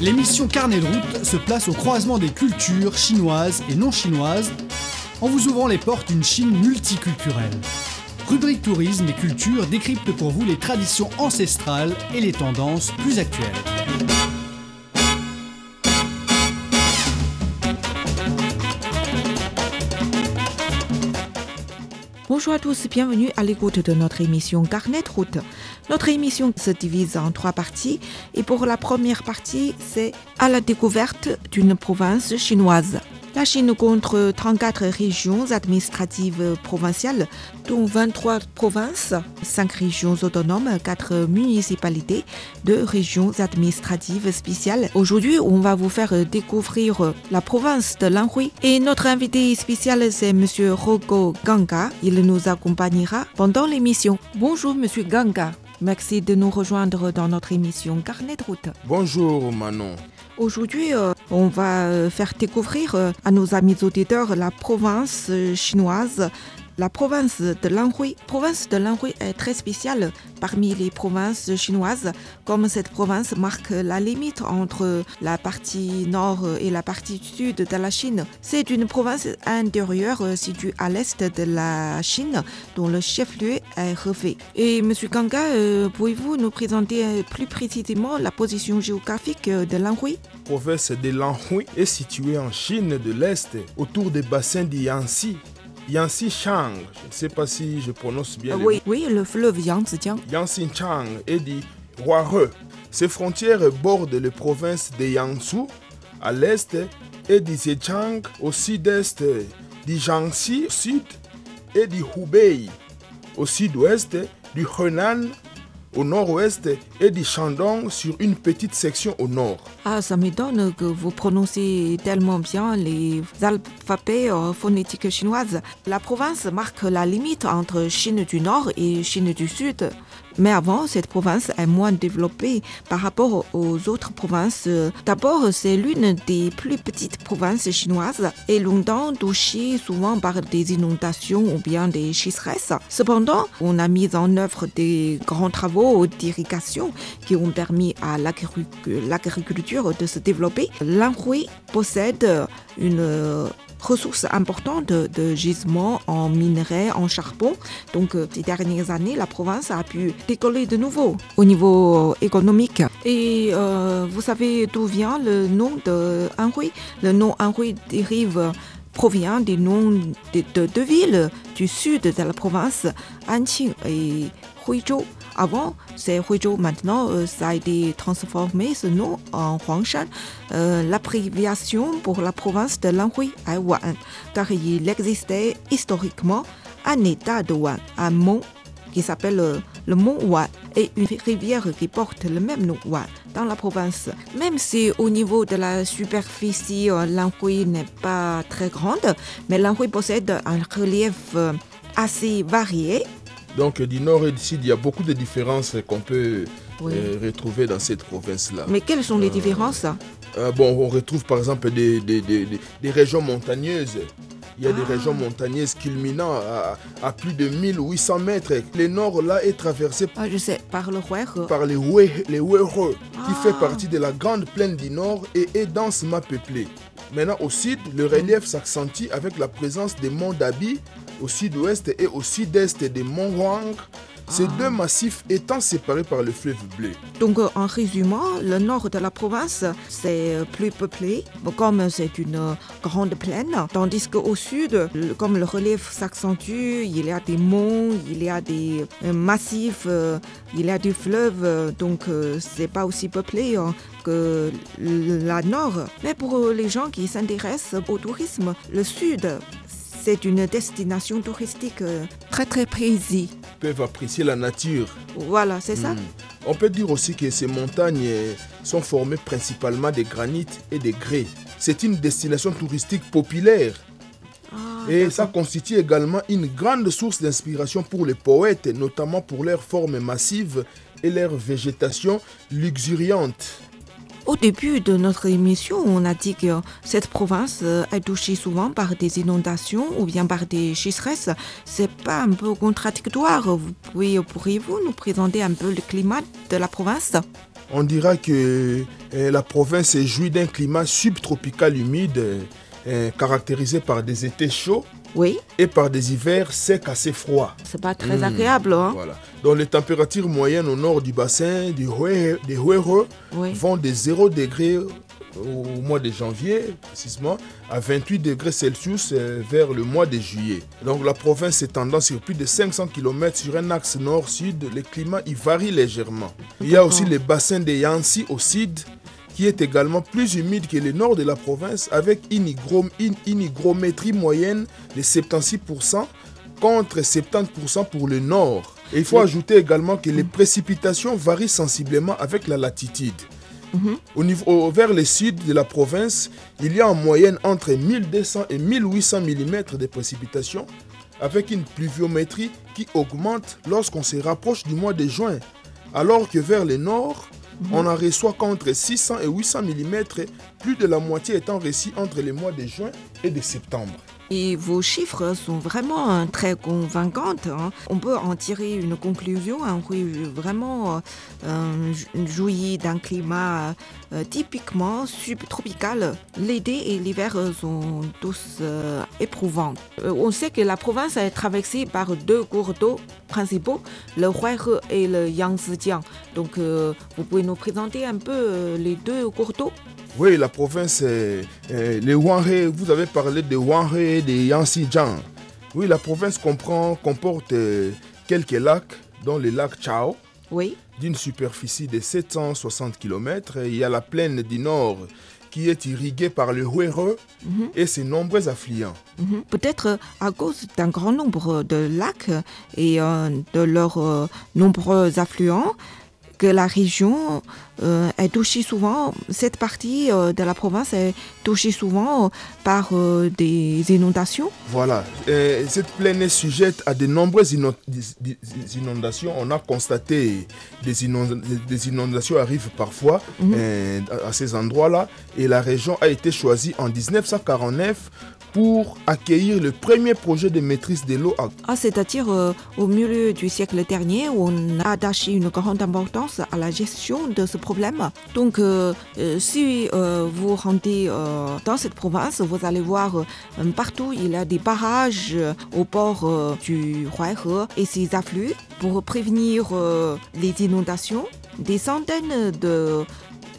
L'émission Carnet de route se place au croisement des cultures chinoises et non chinoises en vous ouvrant les portes d'une Chine multiculturelle. Rubrique tourisme et culture décrypte pour vous les traditions ancestrales et les tendances plus actuelles. Bonjour à tous, bienvenue à l'écoute de notre émission Carnet Route. Notre émission se divise en trois parties et pour la première partie, c'est à la découverte d'une province chinoise. La Chine compte 34 régions administratives provinciales, dont 23 provinces, 5 régions autonomes, 4 municipalités, 2 régions administratives spéciales. Aujourd'hui, on va vous faire découvrir la province de Lanhui. Et notre invité spécial, c'est M. Rogo Ganga. Il nous accompagnera pendant l'émission. Bonjour, M. Ganga. Merci de nous rejoindre dans notre émission Carnet de route. Bonjour Manon. Aujourd'hui, euh, on va euh, faire découvrir euh, à nos amis auditeurs la province chinoise la province de Lanhui. La province de Lanhui est très spéciale parmi les provinces chinoises, comme cette province marque la limite entre la partie nord et la partie sud de la Chine. C'est une province intérieure située à l'est de la Chine, dont le chef-lieu est Hefei. Et M. Ganga, euh, pouvez-vous nous présenter plus précisément la position géographique de Lanhui? La province de Lanhui est située en Chine de l'Est, autour des bassins de Yangtze Yangtze Chang, je ne sais pas si je prononce bien. oui, le... oui, le fleuve Yangtze. Yangtze Chang et dit Huare. Ses frontières bordent les provinces de Yangsu à l'est et du Zhejiang au sud-est, du Jiangxi au sud et du Hubei au sud-ouest, du Henan au nord-ouest et du Shandong sur une petite section au nord. Ah, ça m'étonne que vous prononcez tellement bien les alphabets phonétiques chinoises. La province marque la limite entre Chine du Nord et Chine du Sud. Mais avant, cette province est moins développée par rapport aux autres provinces. D'abord, c'est l'une des plus petites provinces chinoises et longtemps touchée souvent par des inondations ou bien des sécheresses. Cependant, on a mis en œuvre des grands travaux d'irrigation qui ont permis à l'agriculture de se développer. L'Anhui possède une ressources importantes de gisements en minerais, en charbon. Donc, ces dernières années, la province a pu décoller de nouveau au niveau économique. Et euh, vous savez d'où vient le nom de Anhui Le nom Anhui dérive provient des noms de deux villes du sud de la province, Anqing et Huizhou. Avant, c'est Huizhou. Maintenant, euh, ça a été transformé, ce nom, en Huangshan. Euh, L'abréviation pour la province de Lanhui est Wan, car il existait historiquement un état de Wan, un mont qui s'appelle le, le mont Wan et une rivière qui porte le même nom Wan dans la province. Même si au niveau de la superficie, euh, Lanhui n'est pas très grande, mais Lanhui possède un relief assez varié donc du nord et du sud, il y a beaucoup de différences qu'on peut oui. euh, retrouver dans cette province-là. Mais quelles sont les différences? euh, Bon, on retrouve par exemple des, des, des, des régions montagneuses. Il y a ah. des régions montagneuses culminant à, à, plus de 1800 mètres. Le nord là est traversé ah, je sais, par le Huere. Par les Huere, les Huere ah. qui fait partie de la grande plaine du nord et est densément peuplée. Maintenant au sud, le relief s'accentue avec la présence des monts Dabi au sud-ouest et au sud-est des monts Huang. Ces deux massifs étant séparés par le fleuve bleu. Donc, en résumant, le nord de la province, c'est plus peuplé, comme c'est une grande plaine, tandis qu'au sud, comme le relief s'accentue, il y a des monts, il y a des massifs, il y a du fleuve, donc c'est pas aussi peuplé que la nord. Mais pour les gens qui s'intéressent au tourisme, le sud, c'est une destination touristique très très précise. peuvent apprécier la nature. Voilà, c'est ça. Mm. On peut dire aussi que ces montagnes sont formées principalement de granit et de grès. C'est une destination touristique populaire. Ah, et ça constitue également une grande source d'inspiration pour les poètes, notamment pour leurs formes massives et leur végétation luxuriante. Au début de notre émission, on a dit que cette province est touchée souvent par des inondations ou bien par des sécheresses. C'est pas un peu contradictoire Vous pourriez-vous nous présenter un peu le climat de la province? On dira que euh, la province jouit d'un climat subtropical humide euh, caractérisé par des étés chauds Oui, et par des hivers secs assez froids. c'est pas très Mm. agréable. Hein? Voilà. Donc les températures moyennes au nord du bassin du des Oui. vont de 0 degré au mois de janvier, précisément, à 28 degrés Celsius euh, vers le mois de juillet. Donc la province s'étendant sur plus de 500 km sur un axe nord-sud, le climat y varie légèrement. Il y a aussi le bassin de Yansi au sud, qui est également plus humide que le nord de la province, avec une, hygrom- une- une hygrométrie moyenne de 76% contre 70% pour le nord. Et il faut ajouter également que les précipitations varient sensiblement avec la latitude. Au niveau, au- vers le sud de la province, il y a en moyenne entre 1200 et 1800 mm de précipitations, avec une pluviométrie qui augmente lorsqu'on se rapproche du mois de juin, alors que vers le nord, on en reçoit qu'entre 600 et 800 mm, plus de la moitié étant reçue entre les mois de juin et de septembre. Et vos chiffres sont vraiment euh, très convaincants. hein. On peut en tirer une conclusion. Hein, oui, vraiment euh, jouir d'un climat euh, typiquement subtropical. L'été et l'hiver euh, sont tous euh, éprouvants. Euh, on sait que la province est traversée par deux cours d'eau principaux, le Huaihe et le Yangtze-Jiang. Donc, euh, vous pouvez nous présenter un peu euh, les deux cours d'eau? Oui, la province, euh, euh, les Wanhe, vous avez parlé de Wanhe et de Yanxi-Jiang. Oui, la province comprend, comporte euh, quelques lacs, dont le lac Chao, Oui. d'une superficie de 760 km. Il y a la plaine du Nord qui est irriguée par le Huere et ses nombreux affluents. Mhm. Peut-être à cause d'un grand nombre de lacs et euh, de leurs euh, nombreux affluents que la région euh, est touchée souvent, cette partie euh, de la province est touchée souvent par euh, des inondations. Voilà, cette plaine est sujette à de nombreuses inondations. On a constaté des, des inondations arrivent parfois à- à ces endroits-là et la région a été choisie en 1949 pour accueillir le premier projet de maîtrise de l'eau Ah, C'est-à-dire euh, au milieu du siècle dernier, on a attaché une grande importance à la gestion de ce problème. Donc, euh, euh, si vous rendez dans cette province, vous allez voir partout il y a des barrages au bord du Huaihe et ses afflux pour prévenir les inondations. Des centaines de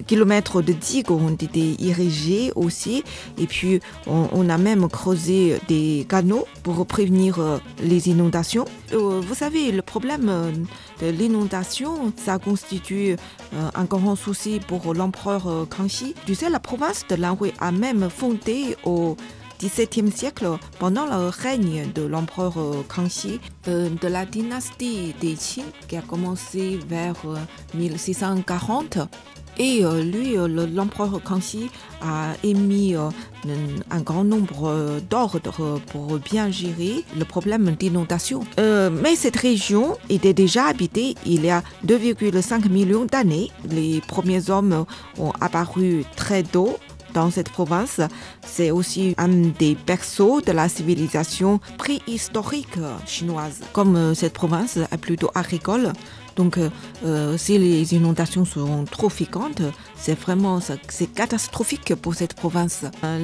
kilomètres de digues ont été érigés aussi. Et puis, on, a même creusé des canaux pour prévenir euh, les inondations. Euh, vous savez, le problème euh, de l'inondation, ça constitue un grand souci pour l'empereur Kangxi. Tu sais, la province de Lanhui a même fondé au XVIIe siècle, pendant le règne de l'empereur Kangxi, euh, de la dynastie des Qing, qui a commencé vers euh, 1640. Et euh, lui, euh, le- l'empereur Kangxi a émis un, grand nombre d'ordres pour bien gérer le problème d'inondation. Mais cette région était déjà habitée il y a 2,5 millions d'années. Les premiers hommes ont apparu très tôt dans cette province. C'est aussi un des berceaux de la civilisation préhistorique chinoise. Comme euh, cette province est plutôt agricole, donc euh, euh, si les inondations sont trop fréquentes, c'est vraiment c'est catastrophique pour cette province. Euh,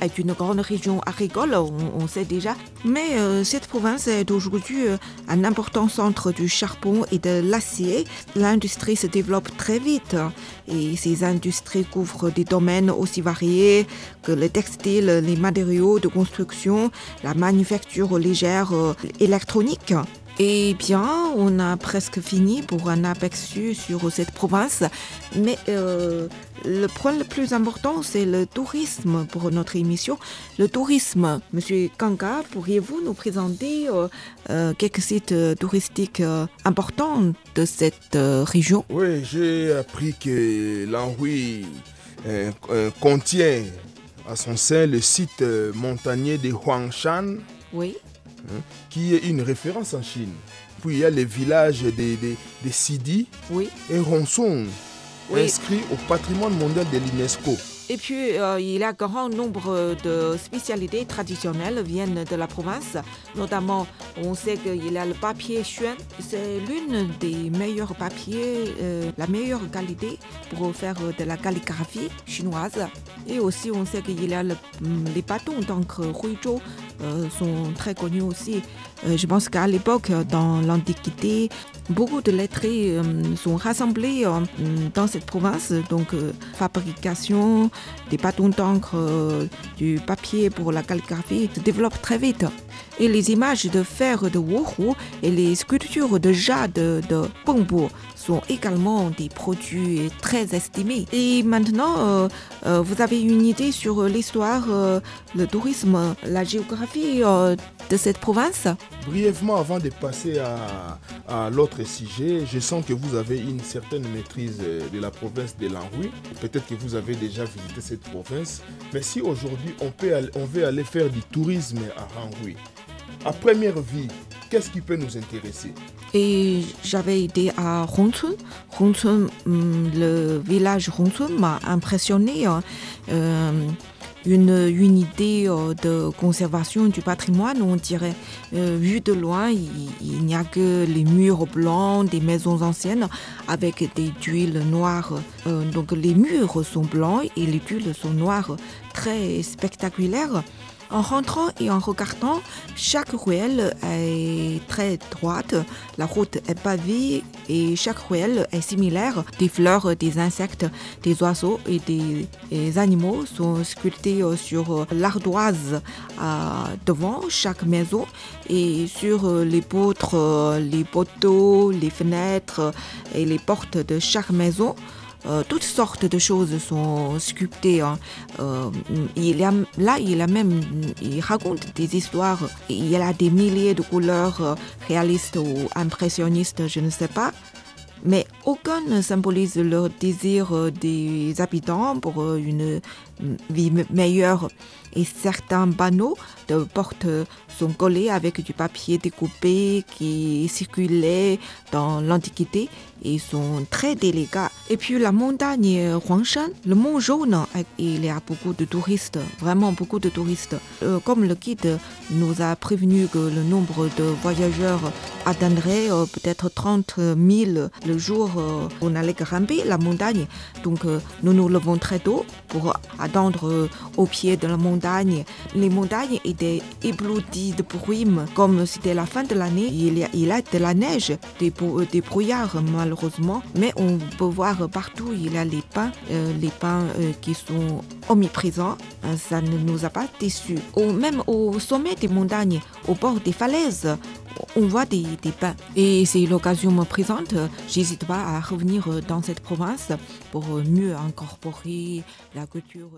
est une grande région agricole, on, on sait déjà, mais euh, cette province est aujourd'hui un important centre du charbon et de l'acier. L'industrie se développe très vite et ces industries couvrent des domaines aussi variés que le textile, les matériaux de construction, la manufacture légère, électronique. Eh bien, on a presque fini pour un aperçu sur cette province, mais euh, le point le plus important, c'est le tourisme pour notre émission. Le tourisme, Monsieur Kanga, pourriez-vous nous présenter euh, euh, quelques sites touristiques importants de cette région? Oui, j'ai appris que l'Anhui contient à son sein le site montagnier de Huangshan, Oui. Qui est une référence en Chine. Puis il y a les villages des, des, des Sidi Oui. et Ronsong, inscrit au patrimoine mondial de l'UNESCO. Et puis, euh, il y a un grand nombre de spécialités traditionnelles viennent de la province. Notamment, on sait qu'il y a le papier chuen. C'est l'une des meilleurs papiers, euh, la meilleure qualité pour faire de la calligraphie chinoise. Et aussi, on sait qu'il y a mm, les bâtons d'encre Huizhou sont très connus aussi. je pense qu'à l'époque, dans l'Antiquité, beaucoup de lettrés sont rassemblés dans cette province. Donc, fabrication, des bâtons d'encre, euh, du papier pour la calligraphie se développent très vite. Et les images de fer de Wuhu et les sculptures de jade de Pengbu sont également des produits très estimés. Et maintenant, euh, euh, vous avez une idée sur l'histoire, le tourisme, la géographie de cette province? Brièvement, avant de passer à, l'autre sujet, je sens que vous avez une certaine maîtrise de la province de l'Anhui. Peut-être que vous avez déjà visité cette province. Mais si aujourd'hui on, on veut aller faire du tourisme à Ranhui, à première vue, qu'est-ce qui peut nous intéresser? Et j'avais été à Hongchun. Hum, le village Hongchun m'a impressionné. Hein. Euh, une, une idée euh, de conservation du patrimoine, on dirait. Euh, vu de loin, il, n'y a que les murs blancs des maisons anciennes avec des tuiles noires. Donc les murs sont blancs et les tuiles sont noires, très spectaculaires. En rentrant et en regardant, chaque ruelle est très droite, la route est pavée et chaque ruelle est similaire. Des fleurs, des insectes, des oiseaux et des, animaux sont sculptés sur l'ardoise euh, devant chaque maison et sur les poutres, les poteaux, les fenêtres et les portes de chaque maison. Euh, toutes sortes de choses sont sculptées. Hein. Euh, il a, là, il a même, il raconte des histoires. Il y a des milliers de couleurs euh, réalistes ou impressionnistes, je ne sais pas. Mais aucun ne symbolise le désir des habitants pour une vie meilleure. Et certains panneaux de porte sont collés avec du papier découpé qui circulait dans l'Antiquité et sont très délicats. Et puis la montagne Huangshan, le mont jaune, il y a beaucoup de touristes, vraiment beaucoup de touristes. Euh, comme le guide nous a prévenu que le nombre de voyageurs atteindrait euh, peut-être 30 000 le jour où on allait grimper la montagne. Donc nous nous levons très tôt pour attendre au pied de la montagne. Les montagnes étaient éblouies de brume, comme c'était la fin de l'année. Il y a, de la neige, des, des brouillards malheureusement, mais on peut voir partout, il y a les pins, euh, les pins euh, qui sont omniprésents. Euh, ça ne nous a pas déçus. même au sommet des montagnes, au bord des falaises, on voit des, des pins. Et si l'occasion me présente, j'hésite pas à revenir dans cette province pour mieux incorporer la culture.